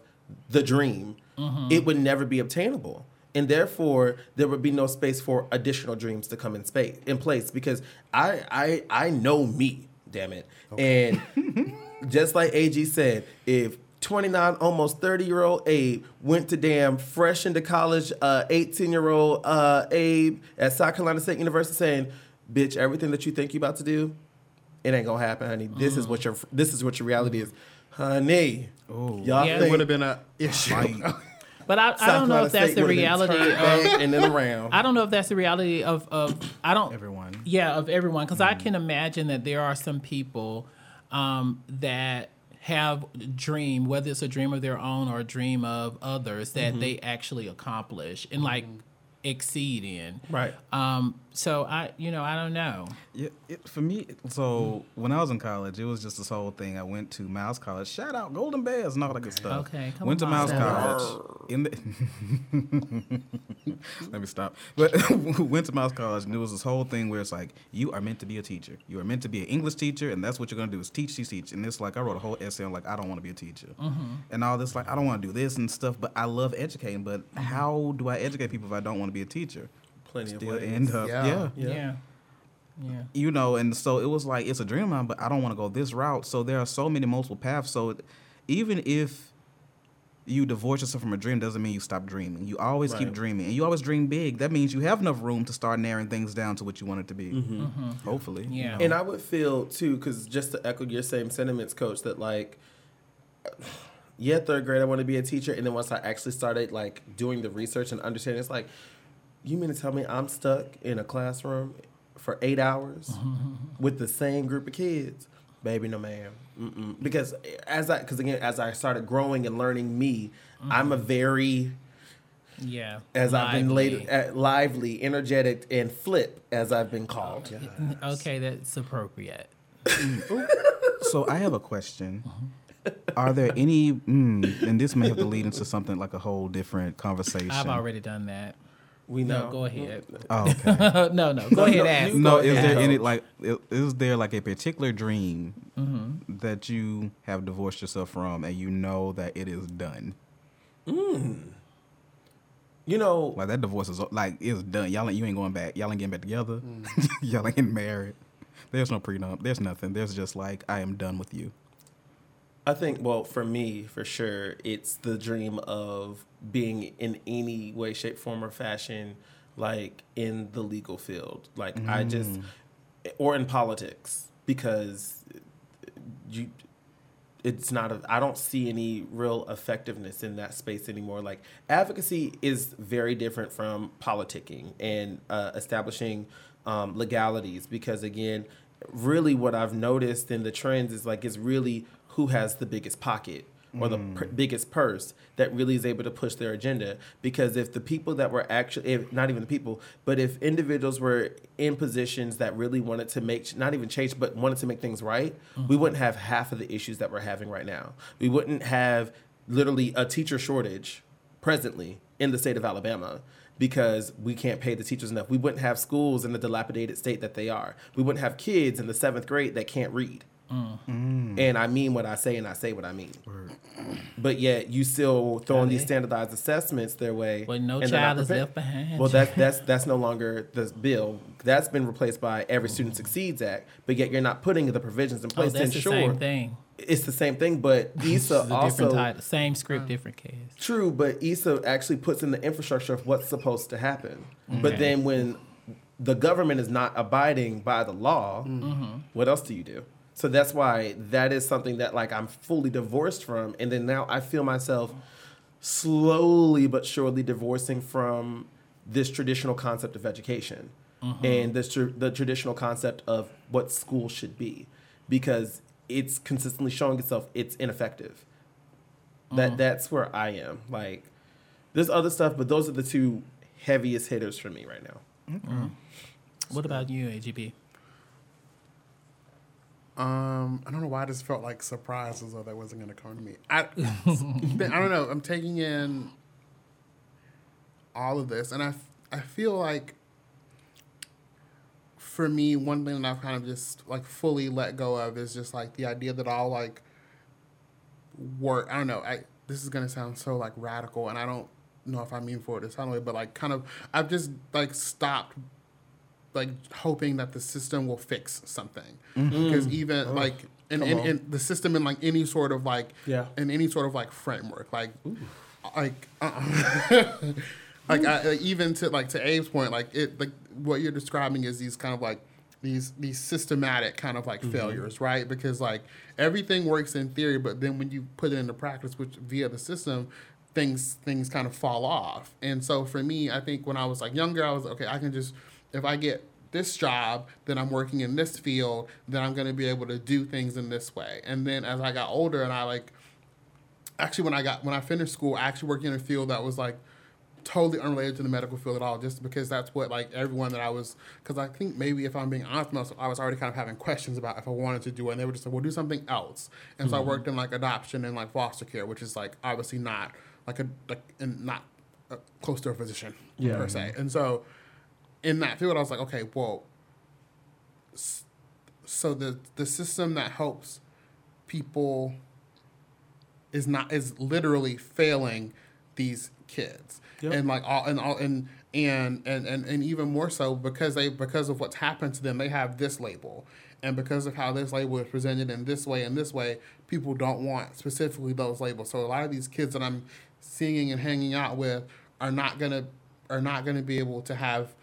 the dream, mm-hmm. it would never be obtainable, and therefore there would be no space for additional dreams to come in space in place. Because I I I know me, damn it, and just like AG said, if 29, almost 30 year old Abe went to damn fresh into college, uh, 18 year old uh, Abe at South Carolina State University saying, bitch, everything that you think you're about to do, it ain't gonna happen, honey. This is what your this is what your reality is. Honey. Oh. Y'all Yeah. It think would have been an issue. Right. but I, I don't know if that's State the reality of. back and then around. I don't know if that's the reality of of. I don't. Everyone. Yeah, of everyone, because I can imagine that there are some people um, that have a dream, whether it's a dream of their own or a dream of others, that they actually accomplish and like exceed in. Right. Um. So I, you know, I don't know. Yeah, it, for me, so when I was in college, it was just this whole thing. I went to Miles College. Shout out Golden Bears and all that good stuff. Okay, come went to on, Miles Miles. College. In the let me stop. But went to Miles College, and it was this whole thing where it's like you are meant to be a teacher. You are meant to be an English teacher, and that's what you're gonna do is teach, teach, teach. And it's like I wrote a whole essay on like I don't want to be a teacher, mm-hmm. and all this like I don't want to do this and stuff. But I love educating. But how do I educate people if I don't want to be a teacher? Plenty of Still ways. end up, Yeah. yeah Yeah. Yeah. Yeah. you know, and so it was like it's a dream of mine, but I don't want to go this route. So there are so many multiple paths. So even if you divorce yourself from a dream, doesn't mean you stop dreaming. You always keep dreaming, and you always dream big. That means you have enough room to start narrowing things down to what you want it to be. Mm-hmm. Mm-hmm. Hopefully, you Yeah. know. And I would feel too, because just to echo your same sentiments, coach, that like, yeah, third grade, I want to be a teacher, and then once I actually started like doing the research and understanding, it's like, you mean to tell me I'm stuck in a classroom for eight hours with the same group of kids? Baby, no, ma'am. Mm-mm. Because as I, because again, as I started growing and learning me, I'm a very Yeah. as I've been Lively. laid, uh, lively, energetic, and flip, as I've been called. Okay, that's appropriate. so I have a question. Are there any, mm, and this may have to lead into something like a whole different conversation. I've already done that. We know. No, go ahead. Oh, okay. no, no, go ahead. no, Ask. no, is ahead. there any like is there like a particular dream mm-hmm. that you have divorced yourself from and you know that it is done? Mm. You know, Like that divorce is like it's done. Y'all ain't you ain't going back. Y'all ain't getting back together. Mm. Y'all ain't getting married. There's no prenup. There's nothing. There's just like I am done with you. I think, well, for me, for sure, it's the dream of being in any way, shape, form, or fashion, like in the legal field. Like, I just, or in politics, because you, it's not, a, I don't see any real effectiveness in that space anymore. Like, advocacy is very different from politicking and uh, establishing um, legalities, because again, really what I've noticed in the trends is like, it's really who has the biggest pocket or the pr- mm. biggest purse that really is able to push their agenda. Because if the people that were actually, if not even the people, but if individuals were in positions that really wanted to make, not even change, but wanted to make things right, we mm-hmm. wouldn't have half of the issues that we're having right now. We wouldn't have literally a teacher shortage presently in the state of Alabama because we can't pay the teachers enough. We wouldn't have schools in the dilapidated state that they are. We wouldn't have kids in the seventh grade that can't read. Mm. And I mean what I say, and I say what I mean. But yet you still throwing these standardized assessments their way. Well, no and child is left behind. Well, that's that's that's no longer the bill. That's been replaced by Every Student Succeeds Act. But yet you're not putting the provisions in oh, place to that's the ensure same thing. it's the same thing. But It's ESSA different also title, same script, mm. different case. True, but ESSA actually puts in the infrastructure of what's supposed to happen. But then when the government is not abiding by the law, mm-hmm. what else do you do? So that's why that is something that like I'm fully divorced from, and then now I feel myself slowly but surely divorcing from this traditional concept of education mm-hmm. and this tr- the traditional concept of what school should be, because it's consistently showing itself it's ineffective that mm-hmm. that's where I am. Like, there's other stuff, but those are the two heaviest hitters for me right now. Mm-hmm. What about you, AGB? Um, I don't know why I just felt like surprised as though that wasn't going to come to me. I, I don't know. I'm taking in all of this, and I, I feel like for me, one thing that I've kind of just like fully let go of is just like the idea that I'll like work. I don't know. I this is gonna sound so like radical, and I don't know if I mean for it to sound way, but like kind of I've just like stopped like hoping that the system will fix something. Because even like in, in, in the system in like any sort of like Yeah. in any sort of like framework like like uh-uh. like I, like, even to like to Abe's point like it like what you're describing is these kind of like these these systematic kind of like failures right? Because like everything works in theory but then when you put it into practice which via the system things things kind of fall off. And so for me I think when I was like younger I was okay I can just if I get this job, then I'm working in this field, then I'm going to be able to do things in this way. And then as I got older and I like actually when I got when I finished school, I actually worked in a field that was like totally unrelated to the medical field at all, just because that's what like everyone that I was because I think maybe if I'm being honest, with myself, I was already kind of having questions about if I wanted to do it, and they were just like, "Well, do something else." And so I worked in like adoption and like foster care, which is like obviously not like a like and not uh, close to a physician Yeah. per se, and so in that field, I was like, okay, well, so the the system that helps people is not is literally failing these kids, Yep. and like all and all and and and and and even more so because they because of what's happened to them, they have this label. And because of how this label is presented in this way and this way, people don't want specifically those labels. So a lot of these kids that I'm seeing and hanging out with are not gonna are not gonna be able to have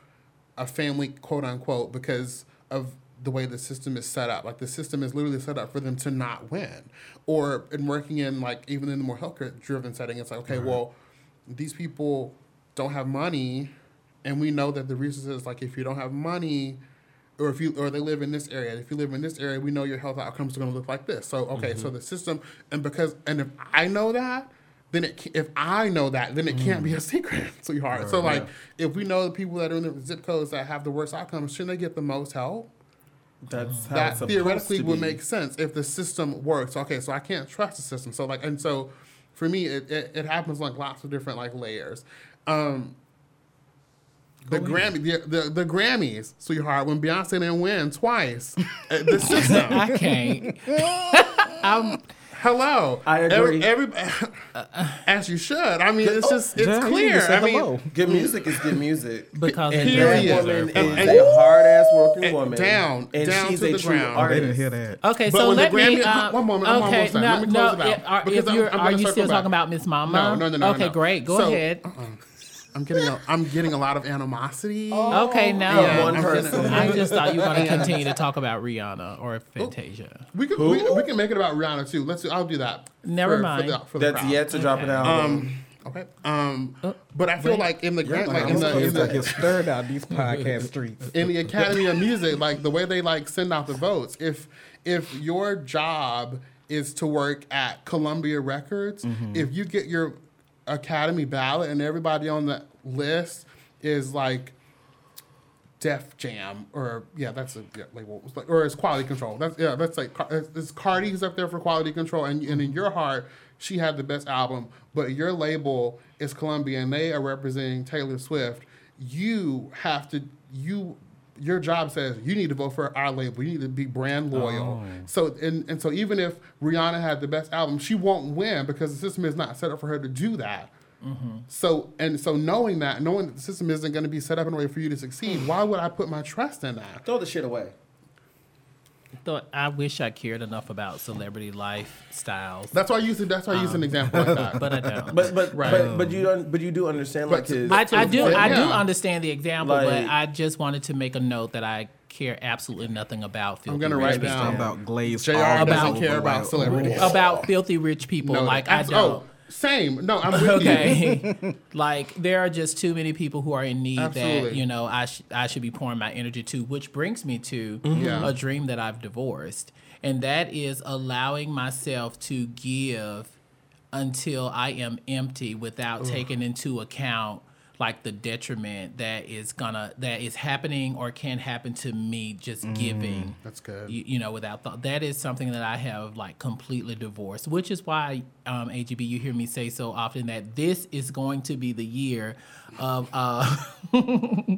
a family quote unquote because of the way the system is set up. Like the system is literally set up for them to not win. Or in working in like even in the more healthcare driven setting, it's like, okay, well, these people don't have money and we know that the reason is like if you don't have money or if you or they live in this area if you live in this area we know your health outcomes are going to look like this so okay so mm-hmm. the system and because and if i know that then it if i know that then it can't be a secret sweetheart so like if we know the people that are in the zip codes that have the worst outcomes shouldn't they get the most help That's how that it's theoretically to would make sense if the system works. Okay, so I can't trust the system. So like, and so for me, it, it, it happens like lots of different like layers. Um, the Grammy, the, the the Grammys, sweetheart, when Beyonce didn't win twice, uh, the system. I can't. I'm, Hello, I agree. Every, every, as you should. I mean, it's just it's Yeah, clear. I mean, hello. Good music is good music. Because and that woman is and- a hard ass working and woman. down- and down she's to a the true ground. Oh, they artist. didn't hear that. Okay, But so when the let me. Grammy- Uh, one moment, I'm okay, almost done. no, Let me no. it out, If, are, if I'm- you're, I'm are gonna you still back. talking about Miss Mama? No, no, no, no, Okay, no. great. Go So- ahead. I'm getting a, I'm getting a lot of animosity. Okay, now Yeah, one I'm person. getting- I just thought you were going to continue to talk about Rihanna or Fantasia. We can we, we can make it about Rihanna too. Let's do, I'll do that. Never for- mind. For the, for That's crowd. yet to drop an album. Um. Okay. Um. But I feel wait. like in the grant, like Like, in the, in it's like the stirred out these podcast streets. in the Academy of Music, like the way they like send out the votes. If if your job is to work at Columbia Records. If you get your Academy ballot and everybody on the list is like Def Jam or yeah, that's a yeah, label. Or it's Quality Control. That's yeah, that's like it's Cardi's up there for Quality Control, and and in your heart, she had the best album, but your label is Columbia, and they are representing Taylor Swift. You have to you. Your job says you need to vote for our label. You need to be brand loyal. Oh. So and, and so even if Rihanna had the best album, she won't win because the system is not set up for her to do that. Mm-hmm. So and so knowing that, knowing that the system isn't going to be set up in a way for you to succeed, why would I put my trust in that? Throw the shit away. Thought I wish I cared enough about celebrity lifestyles, That's why I use it. That's why I use an um, example like that. but I don't. But but Right. but, but you don't but you do understand like But- his I, I do. I do understand the example, Like- but I just wanted to make a note that I care absolutely nothing about. Filthy I'm gonna rich write people. down- about glazed JR olive doesn't over care about white- celebrities. about filthy rich people. No, like I don't. Oh, same. No, I'm with you. okay like there are just too many people who are in need that you know i, sh- I should be pouring my energy to which brings me to mm-hmm. Yeah. a dream that i've divorced and that is allowing myself to give until i am empty without taking into account like the detriment that is gonna that is happening or can happen to me just giving That's good. you, you know without thought that is something that i have like completely divorced which is why um, agb you hear me say so often that this is going to be the year of uh,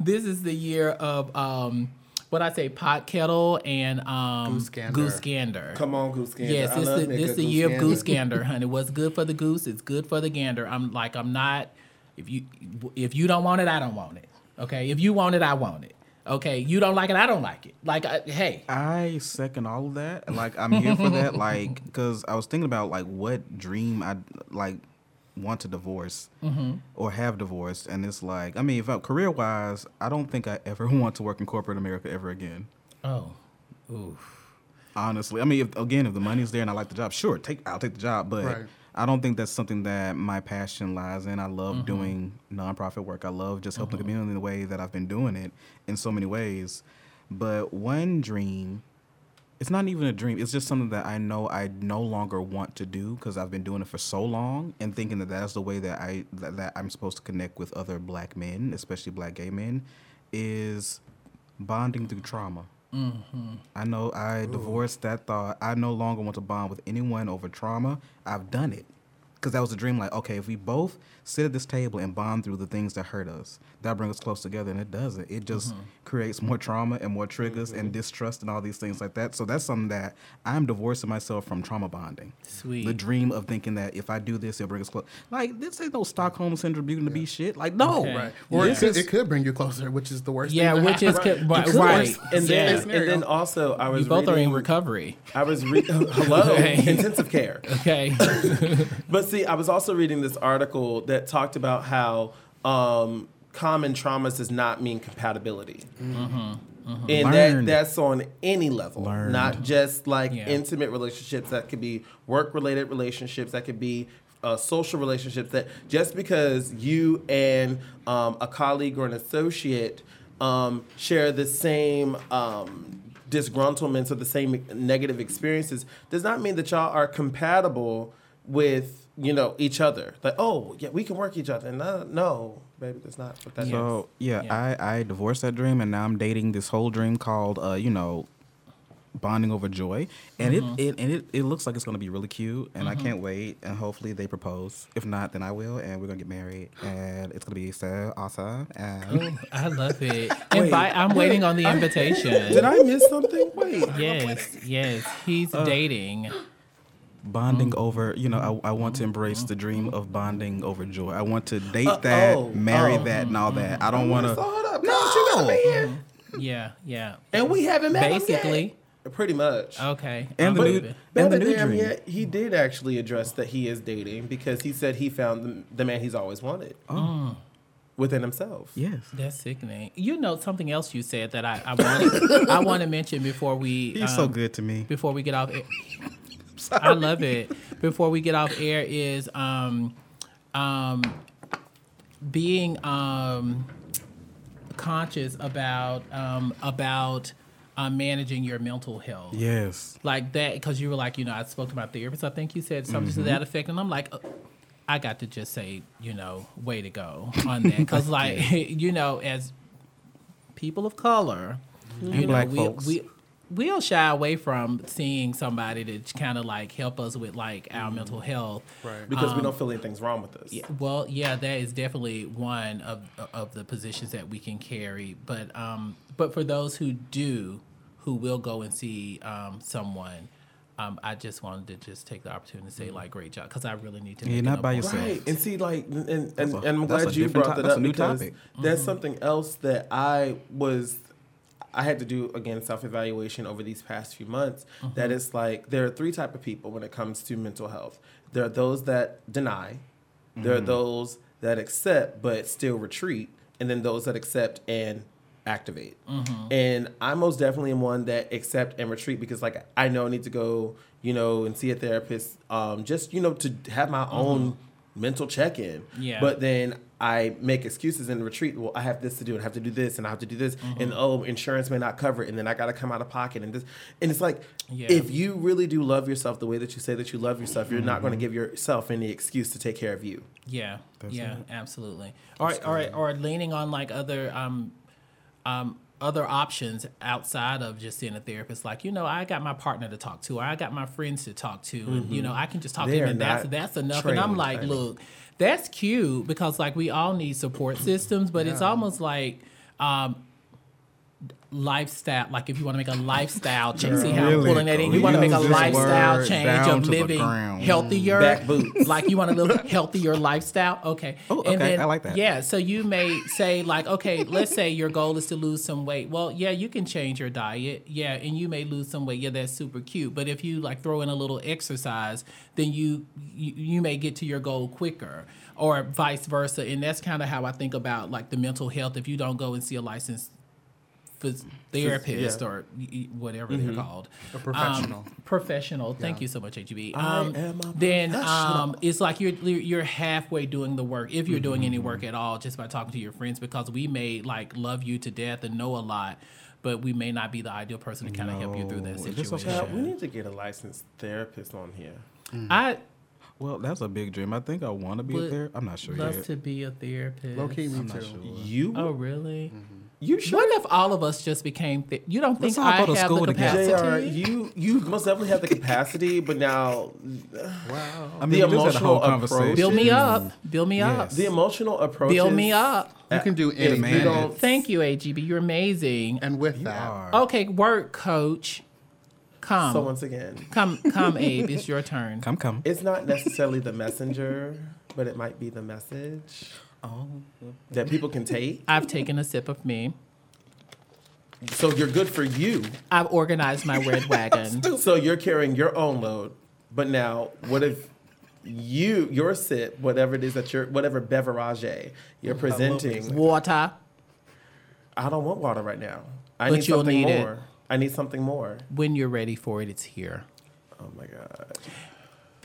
this is the year of um, what i say pot kettle and um, Goose gander. goose gander Come on, Goose Gander. Yes, this love the, this the Goose year of Gander. goose gander, honey. What's good for the goose is good for the gander. I'm like I'm not. If you if you don't want it, I don't want it. Okay. If you want it, I want it. Okay. You don't like it, I don't like it. Like I, hey, I second all of that. Like I'm here for that. Like because I was thinking about like what dream I like want to divorce mm-hmm. or have divorced, and it's like I mean, if I, career wise, I don't think I ever want to work in corporate America ever again. oh, oof. Honestly, I mean, if, again, if the money's there and I like the job, sure, take I'll take the job. But Right. I don't think that's something that my passion lies in. I love mm-hmm. doing nonprofit work. I love just helping the mm-hmm. community in the way that I've been doing it in so many ways. But one dream, it's not even a dream. It's just something that I know I no longer want to do because I've been doing it for so long and thinking that that's the way that I that, that I'm supposed to connect with other black men, especially black gay men, is bonding through trauma. Mm-hmm. I know I divorced that thought. I no longer want to bond with anyone over trauma. I've done it. Because that was a dream like, okay, if we both sit at this table and bond through the things that hurt us, that brings us close together. And it doesn't. It just mm-hmm. creates more trauma and more triggers and mm-hmm. distrust and all these things like that. So that's something that I'm divorcing myself from trauma bonding. Sweet. The dream of thinking that if I do this, it'll bring us close. Like, this ain't no Stockholm Syndrome Beauty and the Beast shit. Like, no. Okay. Right. Or it could, it could bring you closer, which is the worst. Yeah, thing which is happen. co- right. Of course. right. And then, yeah. and then also, I was you both are in recovery. I was re- hello intensive care. Okay. But see, I was also reading this article that talked about how um, common traumas does not mean compatibility. And that, that's on any level, Learned. not just like Yeah. intimate relationships. That could be work related relationships. That could be uh, social relationships. That just because you and um, a colleague or an associate um, share the same um, disgruntlements or the same negative experiences does not mean that y'all are compatible with you know each other. Like, oh yeah, we can work each other. No, no, baby, that's not what that means. So yeah, Yeah. I I divorced that dream, and now I'm dating this whole dream called uh, you know, bonding over joy, and it, mm-hmm. it and it, it looks like it's gonna be really cute, and I mm-hmm. can't wait, and hopefully they propose. If not, then I will, and we're gonna get married, and it's gonna be so awesome. And Oh, I love it. Invite. I'm waiting on the invitation. Did I miss something? Wait. Yes, yes. He's uh, dating. Bonding over, you know, I, I want to embrace the dream of bonding over joy. I want to date Uh, that, oh, marry oh. that, and all that. I don't want to. hold up, no, you gotta be here. Yeah, yeah. And we haven't met Basically. yet. Pretty much. Okay. And I'm the new- and the new dream. yet, he did actually address that he is dating because he said he found the, the man he's always wanted Oh, within himself. yes. That's sickening. You know something else you said that I I want I want to mention before we He's so um, good to me. before we get off air. I love it. Before we get off air is um um being um conscious about um about uh, managing your mental health. Yes. Like that, because you were like, you know, I spoke to my therapist. I think you said something to that effect, and I'm like, uh, I got to just say, you know, way to go on that, because like, you know, as people of color, you know, Black we, folks. we we'll shy away from seeing somebody to kind of like help us with like our mental health. Right. because we don't feel anything's wrong with us. Yeah, well, yeah, that is definitely one of of the positions that we can carry. But um, but for those who do, who will go and see um, someone, um, I just wanted to just take the opportunity to say like, great job, because I really need to. You're make not by yourself. Right, and see, like, and and, That's and a- I'm glad you brought to- that that's up a new because topic. that's something else that I was, I had to do again self evaluation over these past few months. That mm-hmm. it's like there are three type of people when it comes to mental health. There are those that deny, there are mm-hmm. those that accept but still retreat, and then those that accept and activate. Mm-hmm. And I most definitely am one that accept and retreat because like I know I need to go, you know, and see a therapist, um, just you know to have my own mental check in. Yeah. But then I make excuses and retreat. Well, I have this to do, and I have to do this, and I have to do this, and oh, insurance may not cover it, and then I got to come out of pocket, and this, and it's like, Yeah. if you really do love yourself the way that you say that you love yourself, you're not going to give yourself any excuse to take care of you. Yeah, That's yeah, it. absolutely. Or or or leaning on like other um um other options outside of just seeing a therapist. Like you know, I got my partner to talk to, or I got my friends to talk to, and you know, I can just talk Mm-hmm. They to them, and that's that's enough. And I'm like, training. look, that's cute because like we all need support systems, but it's almost like. um lifestyle like if you want to make a lifestyle change see how i'm pulling that in. Though. you want to make a lifestyle change of living healthier. Back boots. like you want to live healthier lifestyle? Okay. Oh, okay. I like that. yeah so you may say like okay let's say your goal is to lose some weight. Well yeah you can change your diet. Yeah and you may lose some weight. Yeah that's super cute. But if you like throw in a little exercise then you you, you may get to your goal quicker or vice versa. And that's kind of how i think about like the mental health. If you don't go and see a licensed phys- therapist yeah. or y- y- whatever they're called. A professional. Um, professional. Thank you so much, AGB. I Um, am a then um, it's like you're you're you're halfway doing the work if you're doing any work at all just by talking to your friends because we may like love you to death and know a lot. But we may not be the ideal person to kind of help you through that No, it's just situation. okay. We need to get a licensed therapist on here. I Well, that's a big dream. I think I want to be a therapist. I'm not sure love yet. to be a therapist. Low key, me I'm not too. sure. You, Oh really? You sure? What if all of us just became? Th- you don't think Let's I go to have school the together. capacity? Jr. You you most definitely have the capacity, but now Wow. I mean, The we had a whole emotional conversation. approach- Build me up. Build me up. The emotional approach. Build me up. You can do If anything. Thank you, AGB. You're amazing. And with You that, are. Okay, work, coach. Come. so once again, Come, come, Abe. It's your turn. Come, come. it's not necessarily the messenger, but it might be the message Oh, that people can take. I've taken a sip of me. So you're good for you. I've organized my red wagon. So you're carrying your own load. But now, what if you your sip, whatever it is that you're, whatever beverage you're presenting? Water. I don't want water right now. I But need you'll something need it. more. I need something more. When you're ready for it, it's here. Oh my god.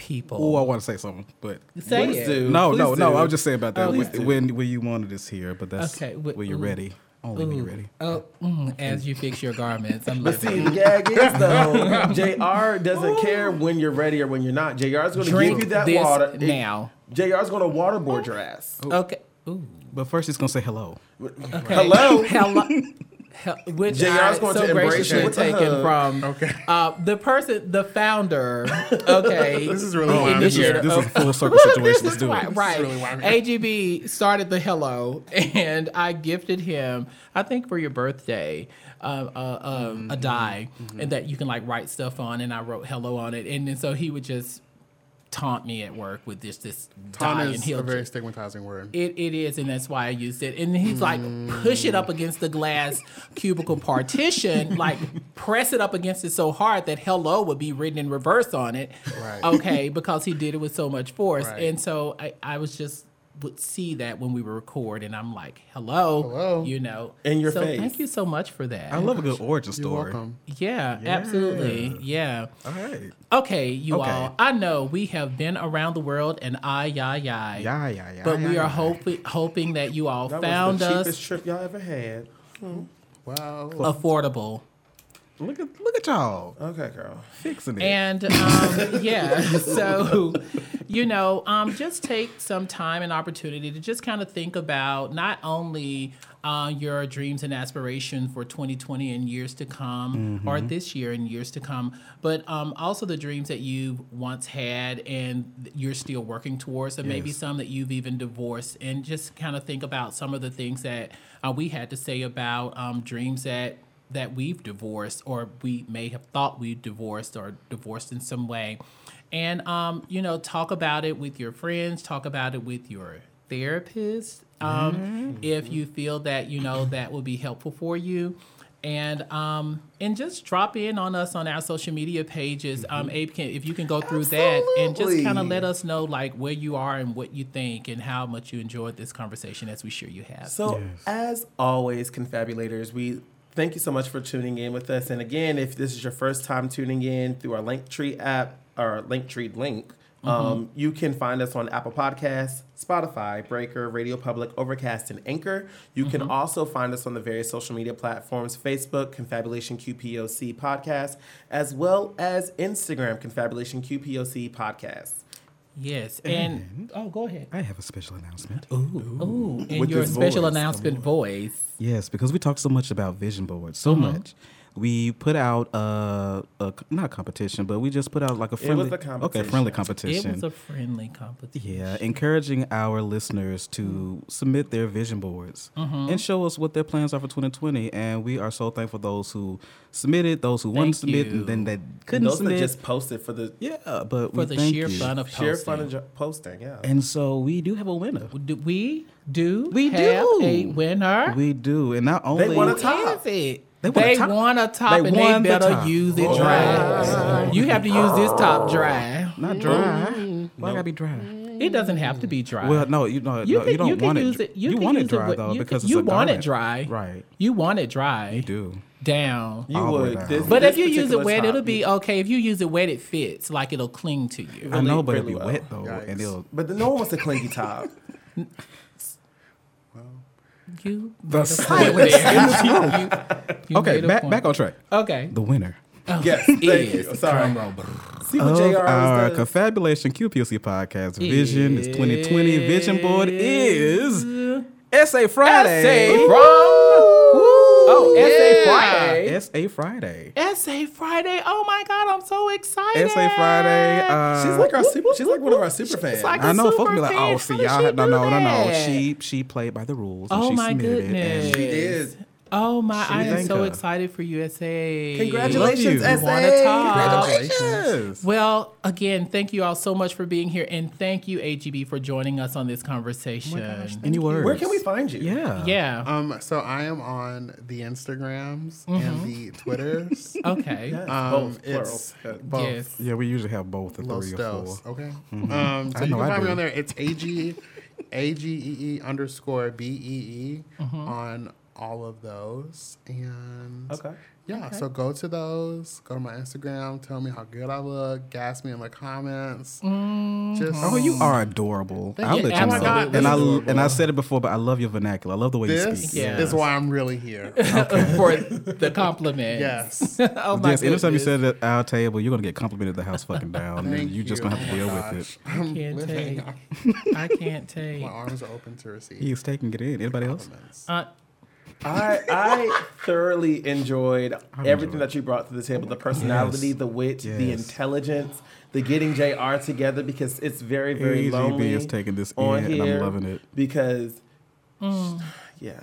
People. oh, I want to say something, but Say it. do. no, Please no, no. I was just saying about that. Okay. When, when when you wanted this here, but that's Okay, wh- when you're ooh. ready. Only when you're ready. Oh, mm, as you fix your garments. I'm But see, loving the gag is though, Jr. doesn't care when you're ready or when you're not. Jr. is going to give you that this water now. Jr. is going to waterboard your ass. Okay. Ooh. But first, he's gonna say hello. Okay. Hello? Hello. Hel- Which JR 's I going so to embrace graciously you taken hug. from Okay. uh, the person, the founder. Okay, This is really the why This is, this is a full circle situation. Let's do right, it. right. really why I'm- AGB started the hello, and I gifted him, I think for your birthday, uh, uh, um, a die, and that you can like write stuff on, and I wrote hello on it, and then so he would just taunt me at work with this this Taunt and is he'll a very stigmatizing word. it, it is, and that's why I used it. And he's like, push it up against the glass cubicle partition, like press it up against it so hard that hello would be written in reverse on it. Right. Okay, because he did it with so much force. Right. And so I, I was just would see that when we would record and I'm like, hello. Hello. You know. In your so face. Thank you so much for that. I love a good origin You're story. welcome. yeah, absolutely. Yeah. All right. Okay, you Okay. all. I know we have been around the world and I, yeah, yeah. Yeah, yeah, yeah. But yeah, we yeah. are hoping hoping that you all That found was the us cheapest trip y'all ever had. Hmm. Wow. affordable. Look at look at y'all Okay, girl. fixing it. And um, yeah, so you know, um, just take some time and opportunity to just kind of think about not only uh, your dreams and aspirations for 2020 and years to come, or this year and years to come, but um, also the dreams that you once had and you're still working towards, and maybe some that you've even divorced, and just kind of think about some of the things that uh, we had to say about um, dreams that that we've divorced or we may have thought we divorced or divorced in some way. And um, you know talk about it with your friends talk about it with your therapist um, if you feel that you know that will be helpful for you. And um, and just drop in on us on our social media pages. Um, Abe can if you can go through that and just kind of let us know like where you are and what you think and how much you enjoyed this conversation as we sure you have. So, Yes. as always, confabulators, we thank you so much for tuning in with us. And again, if this is your first time tuning in through our Linktree app or Linktree link, um, you can find us on Apple Podcasts, Spotify, Breaker, Radio Public, Overcast, and Anchor. You can also find us on the various social media platforms Facebook, Confabulation QPOC Podcast, as well as Instagram, Confabulation QPOC Podcast. Yes and oh go ahead I have a special announcement. Ooh, in With your special voice, announcement voice. Yes, because we talk so much about vision boards, so uh-huh. much. We put out uh, a not a competition, but we just put out like a was friendly, a okay, friendly competition. competition. It was a friendly competition. Yeah, encouraging our listeners to submit their vision boards and show us what their plans are for 2020. And we are so thankful for those who submitted, those who wanted to submit, you. and then that And couldn't those submit. that just posted for the yeah, but For we the thank sheer you. fun of sheer posting. fun of jo- posting. Yeah. And so we do have a winner. Do we do We have do. a winner? We do, and not only won a Who top. is it? They won a top. won a top They and they better top. use it dry. You have to use this top dry. not dry. Mm. Why gotta be dry? It doesn't have to be dry. Well, no, you know, you, no, you don't can want use it. it. You, can want use it dry with- though because can, it's you a want it dry. Right. You want it dry. You do. Down. You All the way would. down. This, But this if you use it particular wet, top, it'll be okay. If you use it wet, it fits. Like it'll cling to you. I know, but really it'll be well. wet though, Yikes. and it'll. But the, no one wants a clingy top. You The made a silence point. You- you- you Okay, back back on track. Okay. The winner Oh, yes, thank Is. Sorry. drum roll. See what of JR our does? Confabulation QPOC podcast Vision is 2020 Vision Board is ESSA Friday. ESSA from. Oh, ESSA Friday. SA Friday. ESSA Friday. Oh my God, I'm so excited. SA Friday. Uh, She's like our super. She's like one of our super fans. like- I know super folks be like, oh, see How did y'all. she No, no, no, no. She she played by the rules. And Oh she my submitted goodness. It, She is. Oh my, I am Thank so her. excited for you, SA. Congratulations, Love you. SA. Congratulations. Well, again, thank you all so much for being here, and thank you, AGB, for joining us on this conversation. Any words? Where can we find you? Yeah. yeah. Um, so I am on the Instagrams and the Twitters. okay. Yes, Um, both it's plural. both. Yes. Yeah, we usually have both the Los three or four. Okay. Mm-hmm. Um, so I you know can I find me on there. It's AG, A-G-E-E underscore B-E-E Mm-hmm. on all of those. And Okay. yeah, so go to those. Go to my Instagram. Tell me how good I look. Gas me in the comments. Just Oh, you are adorable. Thank I'll you. let you Oh know. God, and I adorable. and I said it before, but I love your vernacular. I love the way you This speak. Yeah. is why I'm really here. for the compliment. yes. oh my yes, anytime you goodness. said at our table, you're gonna get complimented the house fucking down. and Thank you're just gonna have to Oh deal my with it. I'm Can't living. take. I can't take. My arms are open to receive. He's taking it in. Anybody else? Uh, I I thoroughly enjoyed everything enjoyed that you brought to the table. The personality, Yes. the wit, the intelligence, the getting Jr. together because it's very very AGB lonely. is taking this on in, and I'm loving it. because Mm. yeah,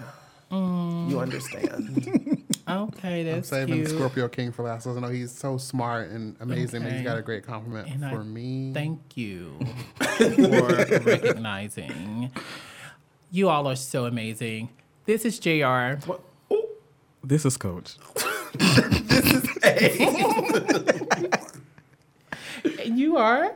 you understand. okay, that's I'm saving cute. Scorpio King for last. I know he's so smart and amazing, but he's Okay. got a great compliment And I for me. Thank you for recognizing. You all are so amazing. This is JR. What? Oh, Coach. This is A. And you are.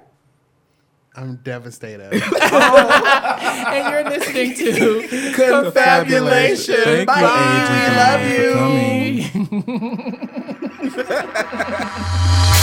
I'm devastated. Oh, and you're listening to Confabulation. Thank you, Bye. AGB, Love for you. coming.